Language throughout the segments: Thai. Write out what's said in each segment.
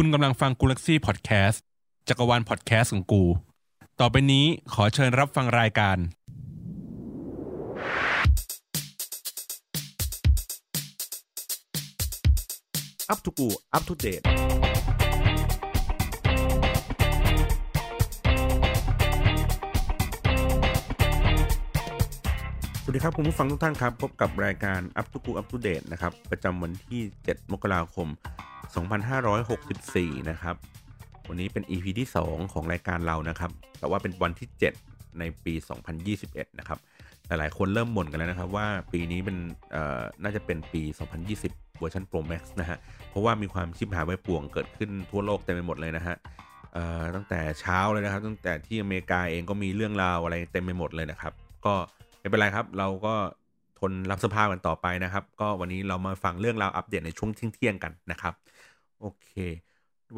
คุณกำลังฟังกูลักซี่พอดแคสต์จักรวาลพอดแคสต์ของกู ต่อไปนี้ขอเชิญรับฟังรายการ อัปทูกูอัปทูเดตสวัสดีครับคุณผู้ฟังทุกท่านครับ พบกับรายการ Up to Go Up to Date นะครับ ประจำวันที่ 7 มกราคม 2564 นะครับ วันนี้เป็น EP ที่ 2 ของรายการเรานะครับ แต่ว่าเป็นวันที่ 7 ในปี 2021 นะครับ หลายๆคนเริ่มบ่นกันแล้วนะครับว่าปีนี้เป็นน่าจะเป็นปี 2020 เวอร์ชัน Pro Max นะฮะ เพราะว่ามีความชิบหายไว้ป่วงเกิดขึ้นทั่วโลกเต็มไปหมดเลยนะฮะตั้งแต่เช้าเลยนะครับ ตั้งแต่ที่อเมริกาเองก็มีเรื่องราวอะไรเต็มไปหมดเลยนะครับ ก็ไม่เป็นไรครับ เราก็ ทนรับสภาพกันต่อไปนะครับ ก็วันนี้เรามาฟังเรื่องราวอัปเดตในช่วงเที่ยงกันนะครับ โอเค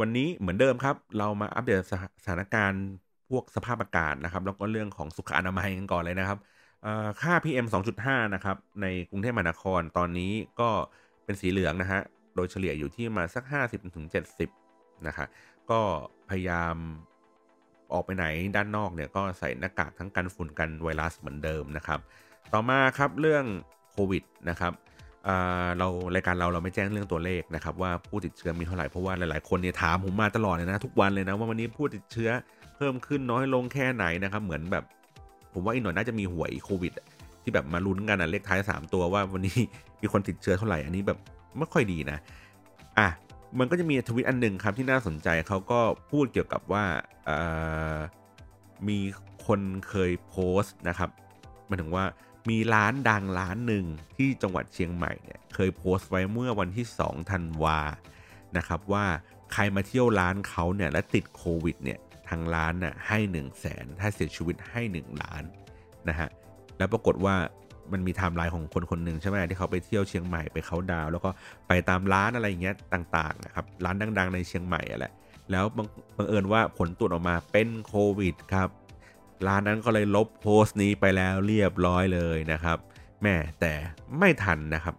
วันนี้เหมือนเดิมครับ เรามาอัปเดตสถานการณ์พวกสภาพอากาศนะครับ แล้วก็เรื่องของสุขอนามัยกันก่อนเลยนะครับเอ่อค่า PM 2.5 นะครับ ในกรุงเทพมหานครตอนนี้ก็เป็นสีเหลืองนะฮะ โดยเฉลี่ยอยู่ที่มาสัก 50-70 นะคะก็พยายามออกไปไหนด้านนอกเนี่ยก็ใส่หน้ากากทั้งกันฝุ่นกันไวรัสเหมือนเดิมนะครับ ต่อมาครับเรื่องโควิดนะครับเรารายการเราเราไม่แจ้งเรื่องตัวเลขนะครับว่าผู้ติดเชื้อมีเท่าไหร่เพราะว่าหลายๆคนเนี่ยถามผมมาตลอดเลยนะทุกวันเลยนะว่าวันนี้ผู้ติดเชื้อเพิ่มขึ้นน้อยลงแค่ไหนนะครับเหมือนแบบ ผมว่าอีกหน่อยน่าจะมีหวยโควิดที่แบบมาลุ้นกันนะเลขท้าย 3 ตัวว่าวันนี้มีคนติดเชื้อเท่าไหร่อันนี้แบบไม่ค่อยดีนะอะมันก็จะมีทวิตอันหนึ่งครับที่น่าสนใจเขาก็พูดเกี่ยวกับว่ามีคนเคยโพสต์นะครับหมายถึงว่า มีร้านดังร้านหนึ่งที่จังหวัดเชียงใหม่เนี่ยเคยโพสต์ไว้เมื่อวันที่2ธันวานะครับว่าใครมาเที่ยวร้านเขาเนี่ยและติดโควิดเนี่ยทางร้านน่ะให้ 1 0 0 0 0แสนถ้าเสียชีวิตให้ 1 ล้านนะฮะแล้วปรากฏว่ามันมีไทม์ไลน์ของคนคนหนึ่งใช่ไหมที่เขาไปเที่ยวเชียงใหม่ไปเขาดาว แล้วก็ไปตามร้านอะไรอย่างเงี้ยต่างๆนะครับร้านดัง ๆ ในเชียงใหม่อะแหละแล้วบังเอิญว่าผลตรวจออกมาเป็นโควิดครับ ร้านนั้นก็เลยลบโพสต์นี้ไปแล้วเรียบร้อยเลยนะครับ แม่แต่ไม่ทันนะครับ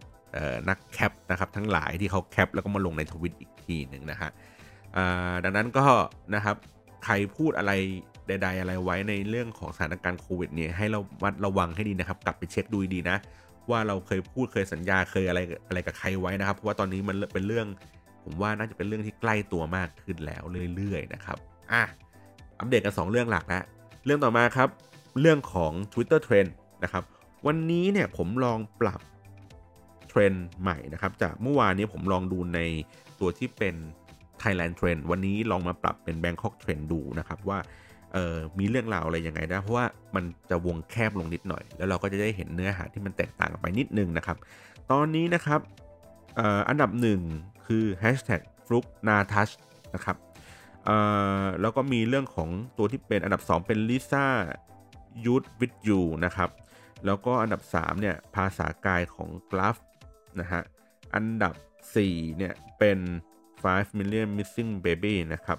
นักแคปนะครับทั้งหลายที่เขาแคปแล้วก็มาลงในทวิตอีกทีหนึ่งนะฮะดังนั้นก็นะครับใครพูดอะไรใด ๆ อะไรไว้ในเรื่องของสถานการณ์โควิดเนี่ยให้เราวัดระวังให้ดีนะครับ กลับไปเช็คดูดีนะ ว่าเราเคยพูดเคยสัญญาเคยอะไรอะไรกับใครไว้นะครับ เพราะว่าตอนนี้มันเป็นเรื่อง ผมว่าน่าจะเป็นเรื่องที่ใกล้ตัวมากขึ้นแล้วเรื่อยๆนะครับอะอัปเดตกัน 2 เรื่องหลักแล้ว เรื่องต่อมาครับ เรื่องของ Twitter Trend นะครับ วันนี้เนี่ยผมลองปรับเทรนด์ใหม่นะครับจากเมื่อวานนี้ผมลองดูในตัวที่เป็น Thailand Trend วันนี้ลองมาปรับเป็น Bangkok Trend ดูนะครับว่ามีเรื่องราวอะไรยังไงนะเพราะว่ามันจะวงแคบลงนิดหน่อย แล้วเราก็จะได้เห็นเนื้อหาที่มันแตกต่างกันไปนิดนึงนะครับ ตอนนี้นะครับอ,อ,อันดับหนึ่งคือ hashtag f l u k n a t a c h นะครับ แล้วก็มีเรื่องของตัวที่เป็นอันดับ 2 เป็น Lisa Youth with You นะครับ แล้วก็อันดับ 3 เนี่ย ภาษากายของ g l a f นะฮะ อันดับ 4 เนี่ย เป็น 5 million missing baby นะครับ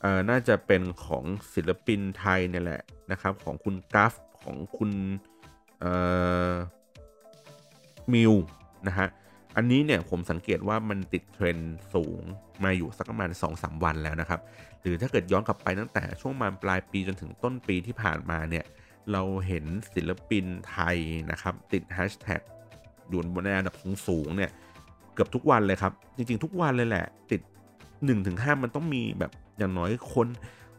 เอ่อน่าจะเป็นของศิลปินไทยเนี่ยแหละนะครับ ของคุณกราฟของคุณเอ่อมิวนะฮะ อันนี้เนี่ยผมสังเกตว่ามันติดเทรนด์สูงมาอยู่สักประมาณ 2-3 วันแล้วนะครับ หรือถ้าเกิดย้อนกลับไปตั้งแต่ช่วงมาปลายปีจนถึงต้นปีที่ผ่านมาเนี่ยเราเห็นศิลปินไทยนะครับติดแฮชแท็กอยู่บนในอันดับสูงๆเนี่ยเกือบทุกวันเลยครับ จริงๆ ทุกวันเลยแหละ ติด 1-5 มันต้องมีแบบอย่างน้อยคน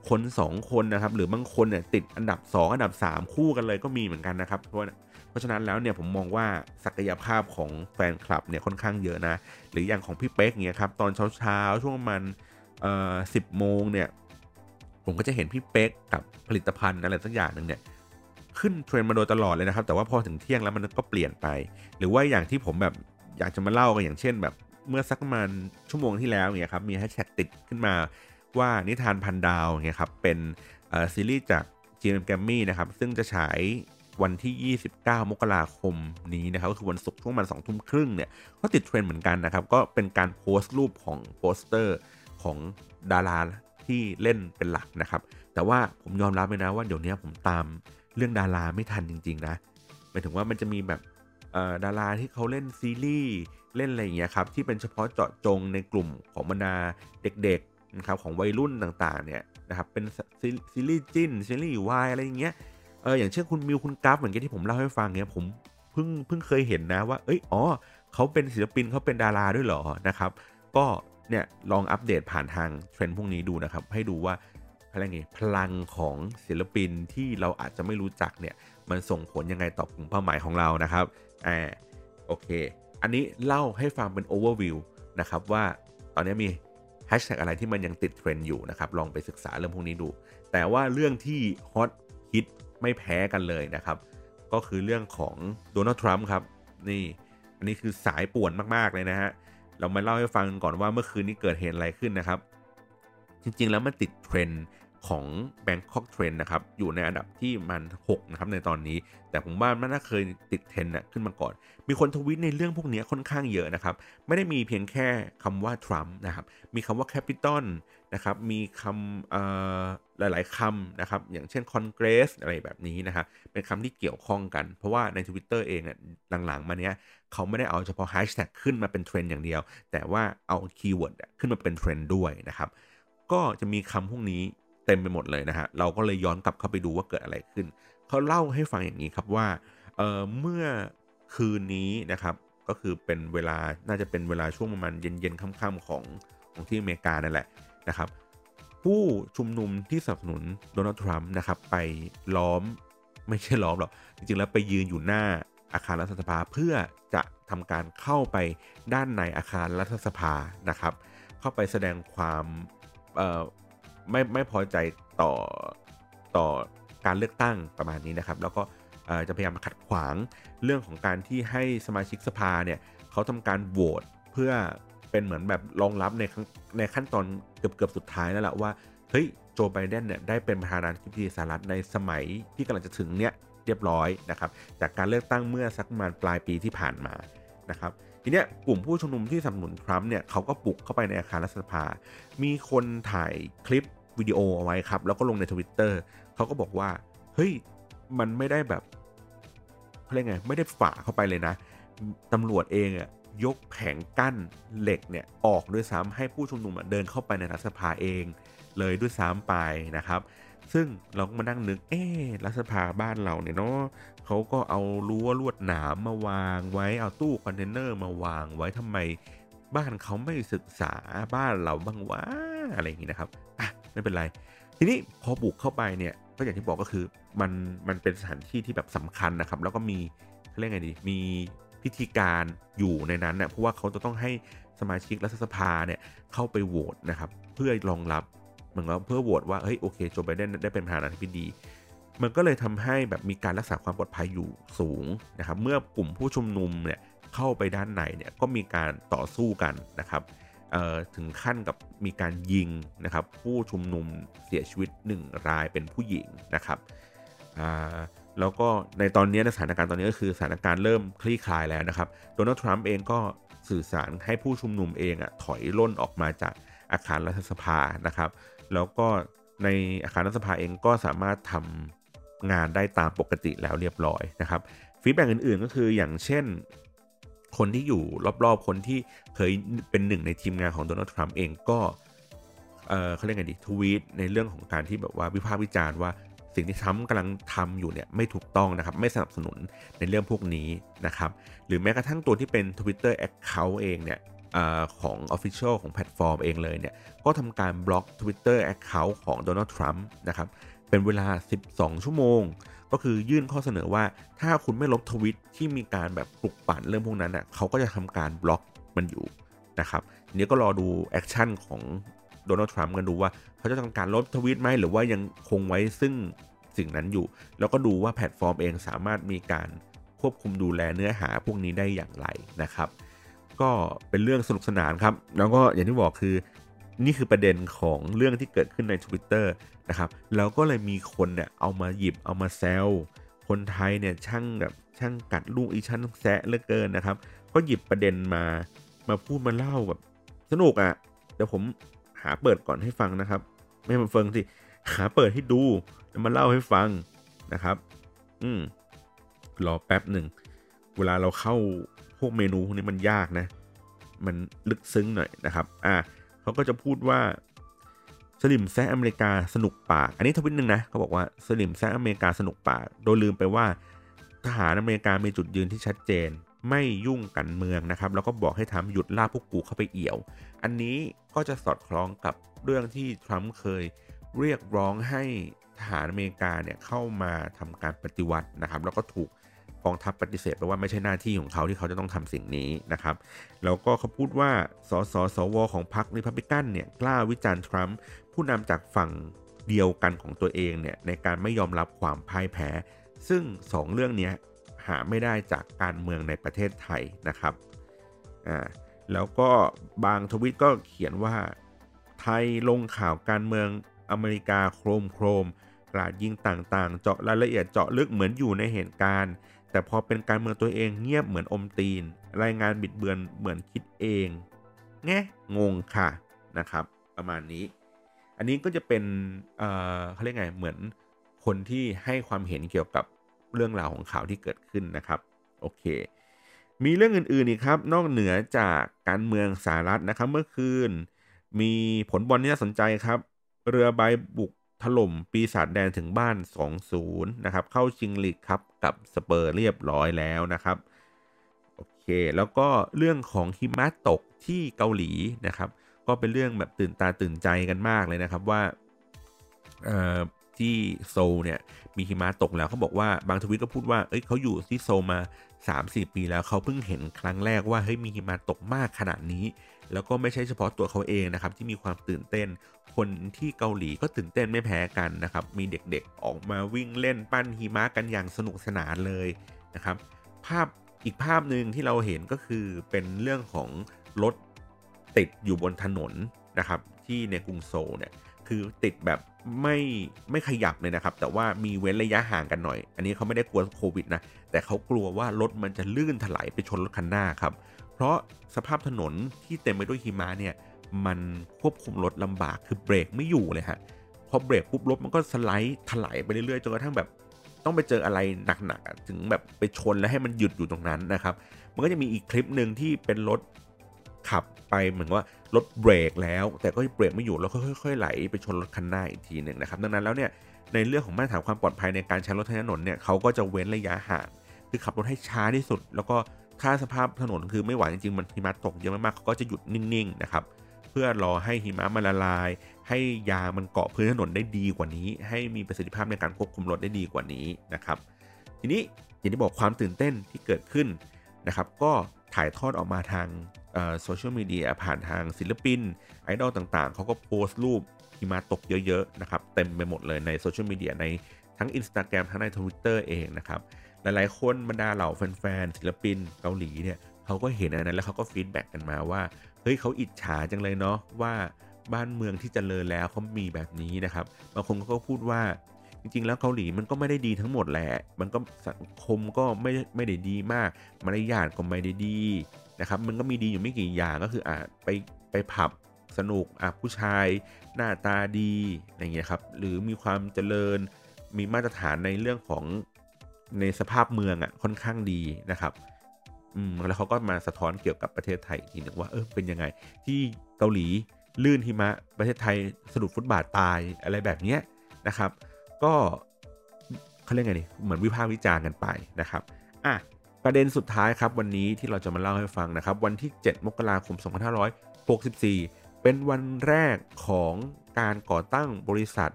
คน 2 คนนะครับ หรือบางคนเนี่ยติดอันดับ 2 อันดับ 3 คู่กันเลยก็มีเหมือนกันนะครับเพราะ ราะฉะนั้นแล้วเนี่ยผมมองว่าศักยภาพของแฟนคลับเนี่ยค่อนข้างเยอะนะ หรืออย่างของพี่เป๊กเนี่ยครับตอนเช้าๆช่วงประมันเอ่อสิบโมงเนี่ยผมก็จะเห็นพี่เป๊กกับผลิตภัณฑ์อะไรสักอย่างหนึ่งเนี่ยขึ้นเทรนด์มาโดยตลอดเลยนะครับ แต่ว่าพอถึงเที่ยงแล้วมันก็เปลี่ยนไป หรือว่าอย่างที่ผมแบบอยากจะมาเล่ากันอย่างเช่น แบบเมื่อสักประมาณชั่วโมงที่แล้วเนี่ยครับมีแฮชแท็กติดขึ้นมาว่านิทานพันดาวเนี่ยครับเป็นซีรีส์จาก GM g r a m m y นะครับซึ่งจะฉาย วันที่ 29 มกราคมนี้นะครับก็คือวันศุกร์ช่วงประมาณ2ทุ่มครึ่งเนี่ยก็ติดเทรนด์เหมือนกันนะครับ ก็เป็นการโพสต์รูปของโปสเตอร์ของดาราที่เล่นเป็นหลักนะครับ แต่ว่าผมยอมรับเลยนะว่าเดี๋ยวนี้ผมตามเรื่องดาราไม่ทันจริง ๆ นะหมายถึงว่ามันจะมีแบบดาราที่เขาเล่นซีรีส์เล่นอะไรอย่างเงี้ยครับที่เป็นเฉพาะเจาะจงในกลุ่มของบรรดาเด็กๆนะครับของวัยรุ่นต่างๆเนี่ยนะครับเป็นซีรีส์จิ้นซีรีส์วายอะไรอย่างเงี้ย เอออย่างเช่นคุณมิวคุณกราฟเหมือนกันที่ผมเล่าให้ฟังเนี่ยผมเพิ่งเพิ่งเคยเห็นนะว่า เอ้ยอ๋อเขาเป็นศิลปินเขาเป็นดาราด้วยเหรอนะครับ ก็เนี่ยลองอัปเดตผ่านทางเทรนด์พวกนี้ดูนะครับ ให้ดูว่าอะไรไงพลังของศิลปินที่เราอาจจะไม่รู้จักเนี่ยมันส่งผลยังไงต่อกลุ่มเป้าหมายของเรานะครับอ่าโอเค อันนี้เล่าให้ฟังเป็นโอเวอร์วิวนะครับว่าตอนนี้มีแฮชแท็กอะไรที่มันยังติดเทรนด์อยู่นะครับ ลองไปศึกษาเรื่องพวกนี้ดู แต่ว่าเรื่องที่ฮอตฮิต ไม่แพ้กันเลยนะครับ ก็คือเรื่องของโดนัลด์ทรัมป์ครับนี่อันนี้คือสายป่วนมากๆเลยนะฮะเรามาเล่าให้ฟังก่อนว่าเมื่อคืนนี้เกิดเหตุอะไรขึ้นนะครับ จริงๆแล้วมันติดเทรนด์ ของ Bangkok Trend นะครับ อยู่ในอันดับที่มัน 6 นะครับในตอนนี้ แต่ผมว่ามันน่าเคยติดเทรนด์ขึ้นมาก่อน มีคนทวิตในเรื่องพวกนี้ค่อนข้างเยอะนะครับ ไม่ได้มีเพียงแค่คำว่าทรัมป์นะครับ มีคำว่าแคปิตอลนะครับ มีคำหลาย ๆคำนะครับ อย่างเช่นคอนเกรสอะไรแบบนี้นะครับ เป็นคำที่เกี่ยวข้องกัน เพราะว่าใน Twitter เองเนี่ยหลัง ๆ มาเนี้ยเขาไม่ได้เอาเฉพาะแฮชแท็กขึ้นมาเป็นเทรนด์อย่างเดียว แต่ว่าเอา keyword ขึ้นมาเป็นเทรนด์ด้วยนะครับ ก็จะมีคำพวกนี้ เต็มไปหมดเลยนะฮะเราก็เลยย้อนกลับเข้าไปดูว่าเกิดอะไรขึ้น เขาเล่าให้ฟังอย่างนี้ครับว่าเมื่อคืนนี้นะครับก็คือเป็นเวลาน่าจะเป็นเวลาช่วงประมาณเย็นๆค่ำๆของของที่อเมริกานั่นแหละนะครับ ผู้ชุมนุมที่สนับสนุนโดนัลด์ทรัมป์นะครับไปล้อมไม่ใช่ล้อมหรอกจริงๆแล้วไปยืนอยู่หน้าอาคารรัฐสภาเพื่อจะทำการเข้าไปด้านในอาคารรัฐสภานะครับ เข้าไปแสดงความ ไม่ไม่พอใจต่อต่อการเลือกตั้งประมาณนี้นะครับ แล้วก็จะพยายามขัดขวางเรื่องของการที่ให้สมาชิกสภาเนี่ยเขาทำการโหวตเพื่อเป็นเหมือนแบบรองรับในในขั้นตอนเกือบเกือบสุดท้ายแล้วแหละว่าเฮ้ยโจไบเดนเนี่ยได้เป็นประธานาธิบดีสหรัฐในสมัยที่กำลังจะถึงเนี่ยเรียบร้อยนะครับจากการเลือกตั้งเมื่อสักประมาณปลายปีที่ผ่านมานะครับทีเนี้ยกลุ่มผู้ชุมนุมที่สนับสนุนทรัมป์เนี่ยเขาก็ปลุกเข้าไปในอาคารรัฐสภา มีคนถ่ายคลิป วิดีโอเอาไว้ครับ แล้วก็ลงในทวิตเตอร์เขาก็บอกว่า เฮ้ย มันไม่ได้แบบเขาเรียกไง ไม่ได้ฝ่าเข้าไปเลยนะตำรวจเองอะยกแผงกั้นเหล็กเนี่ยออกด้วยซ้ำให้ผู้ชุมนุมเดินเข้าไปในรัฐสภาเองเลยด้วยซ้ำไปนะครับ ซึ่งเราก็มานั่งนึก เอ๊รัฐสภาบ้านเราเนี่ยเนาะเขาก็เอารั้วลวดหนามมาวางไว้เอาตู้คอนเทนเนอร์มาวางไว้ทำไมบ้านเขาไม่ศึกษาบ้านเราบ้างวะอะไรอย่างนี้นะครับอะ ไม่เป็นไร ทีนี้พอบุกเข้าไปเนี่ยก็อย่างที่บอกก็คือมันมันเป็นสถานที่ที่แบบสำคัญนะครับ แล้วก็มีเขาเรียกไงดีมีพิธีการอยู่ในนั้นนะเพราะว่าเขาจะต้องให้สมาชิกรัฐสภาเนี่ยเข้าไปโหวตนะครับ เพื่อรองรับเหมือนกับเพื่อโหวตว่าเฮ้ยโอเคโจไบเดนได้เป็นประธานาธิบดีมันก็เลยทำให้แบบมีการรักษาความปลอดภัยอยู่สูงนะครับ เมื่อกลุ่มผู้ชุมนุมเนี่ยเข้าไปด้านในเนี่ยก็มีการต่อสู้กันนะครับ ถึงขั้นกับมีการยิงนะครับผู้ชุมนุมเสียชีวิต 1 รายเป็นผู้หญิงนะครับแล้วก็ในตอนนี้สถานการณ์ตอนนี้ก็คือสถานการณ์เริ่มคลี่คลายแล้วนะครับโดนัลด์ทรัมป์เองก็สื่อสารให้ผู้ชุมนุมเองอะถอยล่นออกมาจากอาคารรัฐสภานะครับ แล้วก็ในอาคารรัฐสภาเองก็สามารถทำงานได้ตามปกติแล้วเรียบร้อยนะครับฟีดแบ็กอื่นๆก็คืออย่างเช่น คนที่อยู่รอบๆ คนที่เคยเป็นหนึ่งในทีมงานของโดนัลด์ทรัมป์เองก็เออเขาเรียกไงดีทวีตในเรื่องของการที่แบบว่าวิพากษ์วิจารณ์ว่าสิ่งที่ทรัมป์กำลังทำอยู่เนี่ยไม่ถูกต้องนะครับไม่สนับสนุนในเรื่องพวกนี้นะครับหรือแม้กระทั่งตัวที่เป็น Twitter Account เองเนี่ยอของ Official ของแพลตฟอร์มเองเลยเนี่ยก็ทำการบล็อก Twitter Account ของโดนัลด์ทรัมป์นะครับเป็นเวลา 12 ชั่วโมง ก็คือยื่นข้อเสนอว่าถ้าคุณไม่ลบทวิตที่มีการแบบปลุกปั่นเรื่องพวกนั้นอะเขาก็จะทำการบล็อกมันอยู่นะครับนี้ก็รอดู action ของโดนัลด์ทรัมป์กันดูว่าเขาจะทำการลบทวิตไหมหรือว่ายังคงไว้ซึ่งสิ่งนั้นอยู่ แล้วก็ดูว่าแพลตฟอร์มเองสามารถมีการควบคุมดูแลเนื้อหาพวกนี้ได้อย่างไรนะครับ ก็เป็นเรื่องสนุกสนานครับ แล้วก็อย่างที่บอกคือ นี่คือประเด็นของเรื่องที่เกิดขึ้นใน Twitter นะครับแล้วก็เลยมีคนเนี่ยเอามาหยิบเอามาแซวคนไทยเนี่ยช่างแบบช่างกัดลูกอีช่างแซะเหลือเกินนะครับก็หยิบประเด็นมามาพูดมาเล่าแบบสนุกอะ่ะเดี๋ยวผมหาเปิดก่อนให้ฟังนะครับ ไม่มาเฟังสิหาเปิดให้ดูแล้วมาเล่าให้ฟังนะครับ อืมรอแป๊บหนึ่ง เวลาเราเข้าพวกเมนูพวกนี้มันยากนะ มันลึกซึ้งหน่อยนะครับ อ่า เขาก็จะพูดว่าสลิมแซะอเมริกาสนุกปาก อันนี้ทวิตหนึ่งนะเขาบอกว่าสลิมแซะอเมริกาสนุกปาก โดยลืมไปว่า ทหารอเมริกามีจุดยืนที่ชัดเจน ไม่ยุ่งกันเมืองนะครับ แล้วก็บอกให้ทำหยุดล่าพวกกูเข้าไปเอี่ยว อันนี้ก็จะสอดคล้องกับเรื่องที่ทรัมป์เคยเรียกร้องให้ทหารอเมริกาเนี่ยเข้ามาทำการปฏิวัตินะครับ แล้วก็ถูก กองทัพปฏิเสธไปว่าไม่ใช่หน้าที่ของเขาที่เขาจะต้องทำสิ่งนี้นะครับแล้วก็เขาพูดว่าสสสวของพรรคริพับลิกันเนี่ยกล้าวิจารณ์ทรัมป์ผู้นำจากฝั่งเดียวกันของตัวเองเนี่ยในการไม่ยอมรับความพ่ายแพ้ ซึ่ง 2 เรื่องนี้หาไม่ได้จากการเมืองในประเทศไทยนะครับอ่าแล้วก็บางทวิตก็เขียนว่าไทยลงข่าวการเมืองอเมริกาโครมโครมกราดยิงต่างๆ เจาะรายละเอียดเจาะลึกเหมือนอยู่ในเหตุการณ์ แต่พอเป็นการเมืองตัวเองเงียบเหมือนอมตีน รายงานบิดเบือนเหมือนคิดเองแงงงค่ะนะครับ ประมาณนี้ อันนี้ก็จะเป็นเอ่อเขาเรียกไงเหมือนคนที่ให้ความเห็นเกี่ยวกับเรื่องราวของข่าวที่เกิดขึ้นนะครับโอเค มีเรื่องอื่นๆอีกครับ นอกเหนือจากการเมืองสหรัฐนะครับเมื่อคืน มีผลบอลที่น่าสนใจครับ เรือใบบุก ถล่มปีศาจแดนถึงบ้าน 2-0 นะครับ เข้าชิงลีกครับกับสเปอร์เรียบร้อยแล้วนะครับ โอเค แล้วก็เรื่องของหิมะตกที่เกาหลีนะครับ ก็เป็นเรื่องแบบตื่นตาตื่นใจกันมากเลยนะครับว่าที่โซลเนี่ยมีหิมะตกแล้วเขาบอกว่าบางทวิตก็พูดว่าเอ้ยเขาอยู่ที่โซลมา 3-4 ปีแล้วเขาเพิ่งเห็นครั้งแรกว่าเฮ้ยมีหิมะตกมากขนาดนี้ แล้วก็ไม่ใช่เฉพาะตัวเขาเองนะครับที่มีความตื่นเต้น คนที่เกาหลีก็ตื่นเต้นไม่แพ้กันนะครับ มีเด็กๆออกมาวิ่งเล่นปั้นหิมะกันอย่างสนุกสนานเลยนะครับ ภาพอีกภาพหนึ่งที่เราเห็นก็คือเป็นเรื่องของรถติดอยู่บนถนนนะครับ ที่ในกรุงโซลเนี่ยคือติดแบบไม่ไม่ขยับเลยนะครับ แต่ว่ามีเว้นระยะห่างกันหน่อย อันนี้เขาไม่ได้กลัวโควิดนะแต่เขากลัวว่ารถมันจะลื่นถลายไปชนรถคันหน้าครับ เพราะสภาพถนนที่เต็มไปด้วยหิมะเนี่ย มันควบคุมรถลำบากคือเบรกไม่อยู่เลยฮะพอเบรกปุ๊บรถมันก็สไลด์ถลายไปเรื่อยๆจนกระทั่งแบบต้องไปเจออะไรหนักๆถึงแบบไปชนแล้วให้มันหยุดอยู่ตรงนั้นนะครับ มันก็จะมีอีกคลิปหนึ่งที่เป็นรถขับไปเหมือนว่ารถเบรกแล้ว แต่ก็เบรกไม่อยู่แล้วค่อยๆไหลไปชนรถคันหน้าอีกทีหนึ่งนะครับดังนั้นแล้วเนี่ยในเรื่องของมาตรฐานความปลอดภัยในการใช้รถถนนเนี่ยเขาก็จะเว้นระยะห่างคือขับรถให้ช้าที่สุด แล้วก็ถ้าสภาพถนนคือไม่ไหวจริงๆมันหิมะตกเยอะมากๆเขาก็จะหยุดนิ่งๆนะครับ พื่อรอให้หิมะมันละลาย ให้ยางมันเกาะพื้นถนนได้ดีกว่านี้ ให้มีประสิทธิภาพในการควบคุมรถได้ดีกว่านี้นะครับ ทีนี้อย่างที่บอกความตื่นเต้นที่เกิดขึ้นนะครับก็ถ่ายทอดออกมาทางโซเชียลมีเดียผ่านทางศิลปิน ไอดอลต่างๆ เขาก็โพสต์รูปหิมะตกเยอะๆนะครับเต็มไปหมดเลยในโซเชียลมีเดียในทั้ง Instagram ทั้งใน Twitter เองนะครับ หลายๆคนบรรดาเหล่าแฟนๆศิลปินเกาหลีเนี่ยเขาก็เห็นอันนั้นแล้วเขาก็ feedback กันมาว่า เฮ้ยเขาอิจฉาจังเลยเนาะว่าบ้านเมืองที่จเจริญแล้วเขามีแบบนี้นะครับบางคนก็พูดว่าจริงๆ แล้วเกาหลีมันก็ไม่ได้ดีทั้งหมดแหละ มันก็สังคมก็ไม่ไม่ได้ดีมาก มารยาทก็ไม่ได้ดีนะครับ มันก็มีดีอยู่ไม่กี่อย่างก็คืออ่าไปไปผับสนุกอะผู้ชายหน้าตาดีอะไรเงี้ยครับ หรือมีความเจริญมีมาตรฐานในเรื่องของในสภาพเมืองอะค่อนข้างดีนะครับ อืมแล้วเขาก็มาสะท้อนเกี่ยวกับประเทศไทยทีหนึ่งว่าเออเป็นยังไง ที่เกาหลีลื่นหิมะประเทศไทยสะดุดฟุตบาทตายอะไรแบบนี้นะครับ ก็เขาเรียกไงนี่เหมือนวิพากษ์วิจารณ์กันไปนะครับอะประเด็นสุดท้ายครับวันนี้ที่เราจะมาเล่าให้ฟังนะครับ วันที่ 7 มกราคม 2564 เป็นวันแรกของการก่อตั้งบริษัท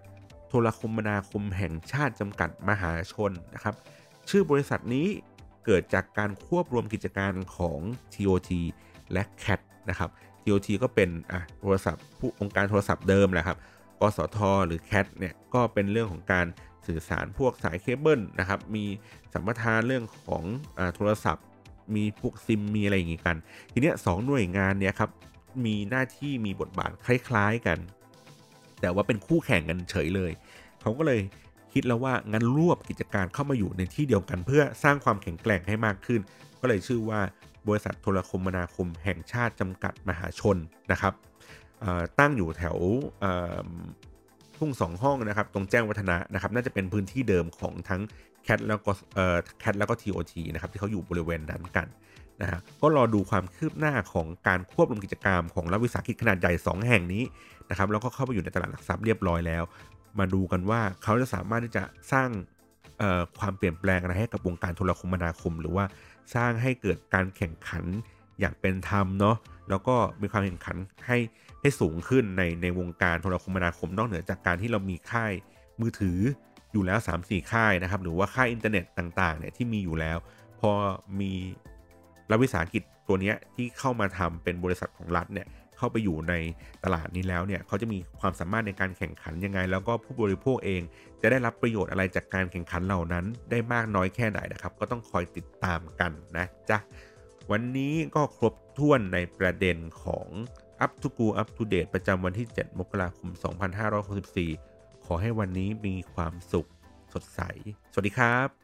โทรคมนาคมแห่งชาติจำกัดมหาชนนะครับ ชื่อบริษัทนี้ เกิดจากการควบรวมกิจการของ TOT และ CAT นะครับ TOT ก็เป็นอะโทรศัพท์ผู้องค์การโทรศัพท์เดิมแหละครับกสทหรือ CAT เนี่ยก็เป็นเรื่องของการสื่อสารพวกสายเคเบิลนะครับ มีสัมปทานเรื่องของอโทรศัพท์ มีพวกซิม มีอะไรอย่างงี้กัน ทีเนี้ยสองหน่วยงานเนี่ยครับ มีหน้าที่มีบทบาทคล้ายๆกัน แต่ว่าเป็นคู่แข่งกันเฉยเลย เขาก็เลย คิดแล้วว่างั้นรวบกิจการเข้ามาอยู่ในที่เดียวกัน เพื่อสร้างความแข็งแกร่งให้มากขึ้น ก็เลยชื่อว่าบริษัทโทรคมนาคมแห่งชาติจำกัดมหาชนนะครับตั้งอยู่แถวทุ่งสองห้องนะครับ ตรงแจ้งวัฒนะนะครับ น่าจะเป็นพื้นที่เดิมของทั้งแคทแล้วก็แคทแล้วก็ TOT นะครับที่เขาอยู่บริเวณนั้นกันนะฮะก็รอดูความคืบหน้าของการควบรวมกิจกรรมของรัฐวิสาหกิจขนาดใหญ่ 2 แห่งนี้นะครับแล้วก็เข้าไปอยู่ในตลาดหลักทรัพย์เรียบร้อยแล้ว มาดูกันว่าเขาจะสามารถที่จะสร้างความเปลี่ยนแปลงอะไรให้กับวงการโทรคมนาคม หรือว่าสร้างให้เกิดการแข่งขันอย่างเป็นธรรมเนาะแล้วก็มีความแข่งขันให้ให้สูงขึ้นในในวงการโทรคมนาคมนอกเหนือจากการที่เรามีค่ายมือถืออยู่แล้ว 3-4 ค่ายนะครับหรือว่าค่ายอินเทอร์เน็ตต่างๆเนี่ยที่มีอยู่แล้ว พอมีรัฐวิสาหกิจตัวนี้ที่เข้ามาทำเป็นบริษัทของรัฐเนี่ย เข้าไปอยู่ในตลาดนี้แล้วเนี่ยเขาจะมีความสามารถในการแข่งขันยังไง แล้วก็ผู้บริโภคเองจะได้รับประโยชน์อะไรจากการแข่งขันเหล่านั้น ได้มากน้อยแค่ไหนนะครับ ก็ต้องคอยติดตามกันนะจ๊ะวันนี้ก็ครบถ้วนในประเด็นของ Up to Go Up to Date ประจำวันที่ 7 มกราคม 2564 ขอให้วันนี้มีความสุขสดใส สวัสดีครับ